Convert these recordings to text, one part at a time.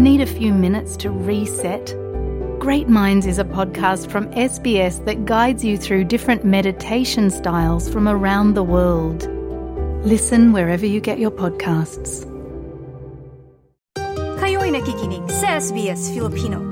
Need a few minutes to reset? Great Minds is a podcast from SBS that guides you through different meditation styles from around the world. Listen wherever you get your podcasts. Kayo'y nakikinig sa SBS Filipino.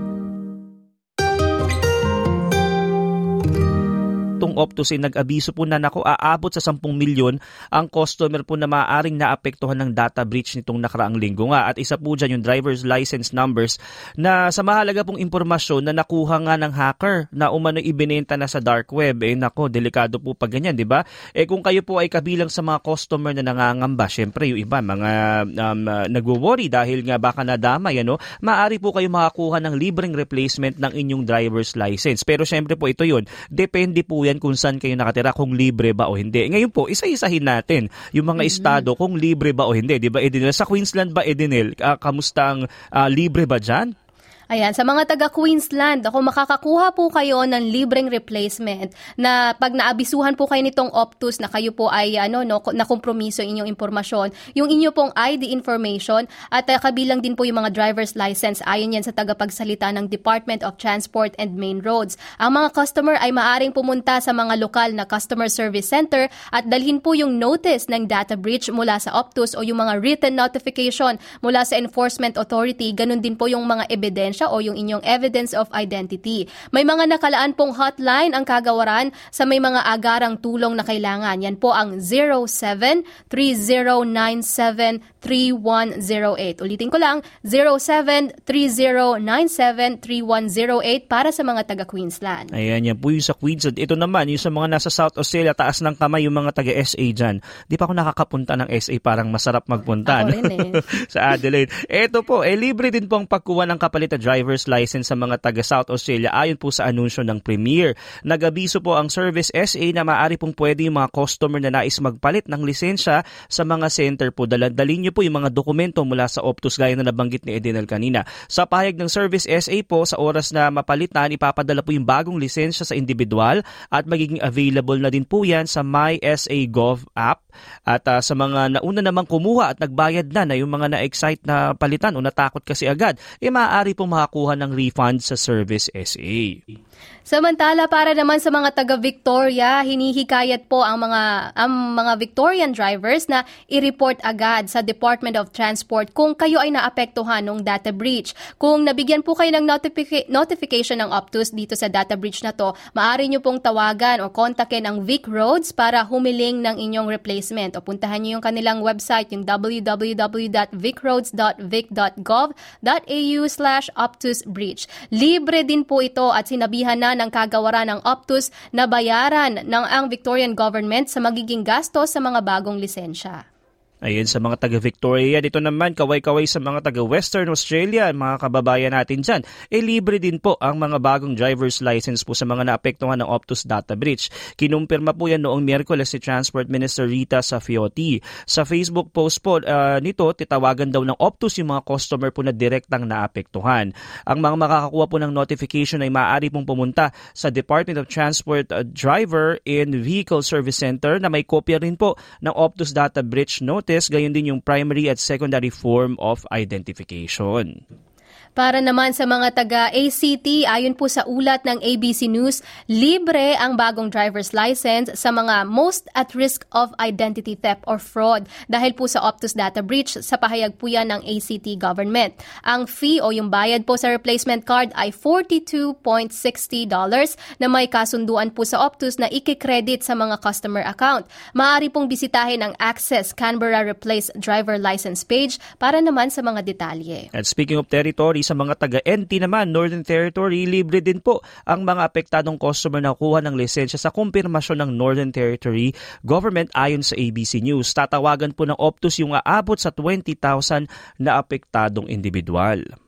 Itong Optus ay nag-abiso po na nako aabot sa 10 milyon ang customer po na maaaring naapektuhan ng data breach nitong nakaraang linggo nga. At isa po dyan yung driver's license numbers na sa mahalaga pong impormasyon na nakuha nga ng hacker na umano ibinenta na sa dark web. Eh nako, delikado po pag ganyan, di ba? Eh kung kayo po ay kabilang sa mga customer na nangangamba, syempre yung iba, mga um, uh, nagwo-worry dahil nga baka nadamay, ano, maaari po kayo makakuha ng libreng replacement ng inyong driver's license. Pero syempre po ito yun, depende po yan kung saan kayo nakatira, kung libre ba o hindi. Ngayon po, isa-isahin natin yung mga mm-hmm. estado kung libre ba o hindi. Di ba, Edinel? Sa Queensland ba, Edinel? Uh, kamusta ang uh, libre ba dyan? Ayan, sa mga taga Queensland, ako makakakuha po kayo ng libreng replacement na pag naabisuhan po kayo nitong Optus na kayo po ay ano no na kompromiso inyong impormasyon, yung inyo pong ID information at uh, kabilang din po yung mga driver's license. Ayon yan sa tagapagsalita ng Department of Transport and Main Roads. Ang mga customer ay maaring pumunta sa mga lokal na customer service center at dalhin po yung notice ng data breach mula sa Optus o yung mga written notification mula sa enforcement authority, ganun din po yung mga ebidensya ebidensya o yung inyong evidence of identity. May mga nakalaan pong hotline ang kagawaran sa may mga agarang tulong na kailangan. Yan po ang 0730973108. Ulitin ko lang, 0730973108 para sa mga taga Queensland. Ayan, yan po yung sa Queensland. Ito naman, yung sa mga nasa South Australia, taas ng kamay yung mga taga SA dyan. Di pa ako nakakapunta ng SA, parang masarap magpunta. Ako rin eh. sa Adelaide. Ito po, eh, libre din po ang pagkuha ng kapalit driver's license sa mga taga South Australia ayon po sa anunsyo ng Premier. Nagabiso po ang Service SA na maaari pong pwede yung mga customer na nais magpalit ng lisensya sa mga center po. Daladalin niyo po yung mga dokumento mula sa Optus gaya na nabanggit ni Edenel kanina. Sa pahayag ng Service SA po, sa oras na mapalitan, ipapadala po yung bagong lisensya sa individual at magiging available na din po yan sa MySA Gov app. At uh, sa mga nauna namang kumuha at nagbayad na na yung mga na-excite na palitan o natakot kasi agad, eh maaari pong makakuha ng refund sa Service SA. Samantala para naman sa mga taga Victoria, hinihikayat po ang mga ang mga Victorian drivers na i-report agad sa Department of Transport kung kayo ay naapektuhan ng data breach. Kung nabigyan po kayo ng notific- notification ng Optus dito sa data breach na to, maaari nyo pong tawagan o kontakin ang Vic Roads para humiling ng inyong replacement o puntahan nyo yung kanilang website yung www.vicroads.vic.gov.au slash Optus Breach. Libre din po ito at sinabihan na ng kagawaran ng Optus na bayaran ng ang Victorian government sa magiging gastos sa mga bagong lisensya. Ayun sa mga taga-Victoria, dito naman kaway-kaway sa mga taga-Western Australia, mga kababayan natin dyan. E libre din po ang mga bagong driver's license po sa mga naapektuhan ng Optus data breach. Kinumpirma po yan noong Miyerkules si Transport Minister Rita Safiotti. Sa Facebook post po uh, nito, titawagan daw ng Optus yung mga customer po na direktang naapektuhan. Ang mga makakakuha po ng notification ay maaari pong pumunta sa Department of Transport uh, Driver and Vehicle Service Center na may kopya rin po ng Optus data breach note notice, gayon din yung primary at secondary form of identification. Para naman sa mga taga ACT, ayon po sa ulat ng ABC News, libre ang bagong driver's license sa mga most at risk of identity theft or fraud dahil po sa Optus data breach sa pahayag po yan ng ACT government. Ang fee o yung bayad po sa replacement card ay $42.60 na may kasunduan po sa Optus na ikikredit sa mga customer account. Maaari pong bisitahin ang Access Canberra Replace Driver License page para naman sa mga detalye. And speaking of territories, sa mga taga-NT naman, Northern Territory, libre din po ang mga apektadong customer na kuha ng lisensya sa kumpirmasyon ng Northern Territory government ayon sa ABC News. Tatawagan po ng Optus yung aabot sa 20,000 na apektadong individual.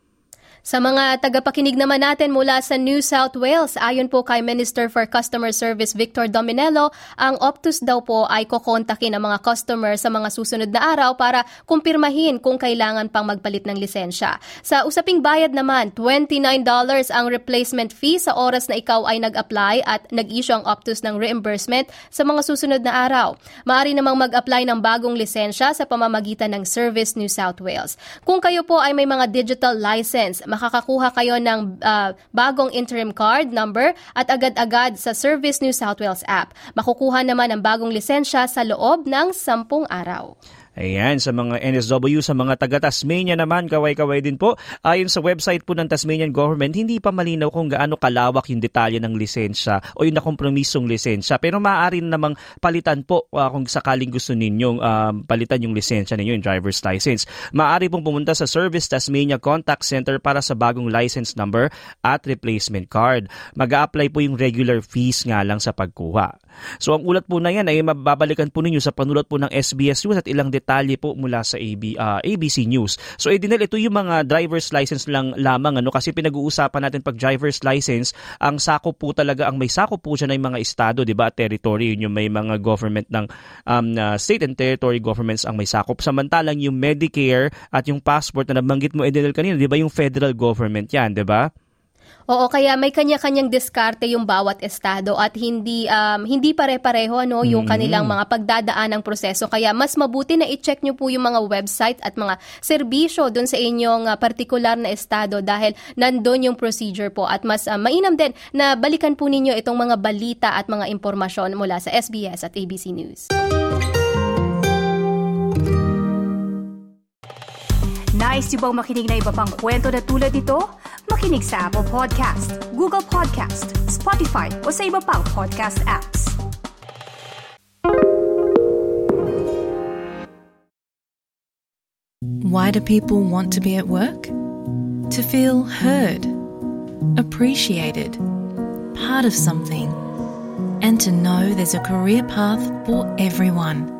Sa mga tagapakinig naman natin mula sa New South Wales, ayon po kay Minister for Customer Service Victor Dominello, ang Optus daw po ay kokontakin ang mga customer sa mga susunod na araw para kumpirmahin kung kailangan pang magpalit ng lisensya. Sa usaping bayad naman, $29 ang replacement fee sa oras na ikaw ay nag-apply at nag-issue ang Optus ng reimbursement sa mga susunod na araw. Maaari namang mag-apply ng bagong lisensya sa pamamagitan ng Service New South Wales. Kung kayo po ay may mga digital license, makakakuha kayo ng uh, bagong interim card number at agad-agad sa Service New South Wales app. Makukuha naman ang bagong lisensya sa loob ng sampung araw. Ayan, sa mga NSW, sa mga taga-Tasmania naman, kaway-kaway din po. Ayon sa website po ng Tasmanian Government, hindi pa malinaw kung gaano kalawak yung detalye ng lisensya o yung nakompromisong lisensya. Pero maaari namang palitan po uh, kung sakaling gusto ninyong um, palitan yung lisensya ninyo, yung driver's license. Maaari pong pumunta sa Service Tasmania Contact Center para sa bagong license number at replacement card. mag apply po yung regular fees nga lang sa pagkuha. So ang ulat po na yan ay mababalikan po ninyo sa panulat po ng SBS News at ilang detalye po mula sa AB, uh, ABC News. So Edinel, ito yung mga driver's license lang lamang ano kasi pinag-uusapan natin pag driver's license, ang sakop po talaga ang may sakop po siya ng mga estado, 'di ba? Territory yun yung may mga government ng um, uh, state and territory governments ang may sakop. Samantalang yung Medicare at yung passport na nabanggit mo Edinel kanina, 'di ba? Yung federal government 'yan, 'di ba? Oo, kaya may kanya-kanyang diskarte yung bawat estado at hindi um, hindi pare-pareho no yung mm. kanilang mga pagdadaan ng proseso. Kaya mas mabuti na i-check nyo po yung mga website at mga serbisyo doon sa inyong uh, particular na estado dahil nandoon yung procedure po at mas uh, mainam din na balikan po ninyo itong mga balita at mga impormasyon mula sa SBS at ABC News. Nice yung bang makinig na iba pang kwento na tulad ito? Makinig sa Apple Podcast, Google Podcast, Spotify o sa iba pang podcast apps. Why do people want to be at work? To feel heard, appreciated, part of something, and to know there's a career path for everyone.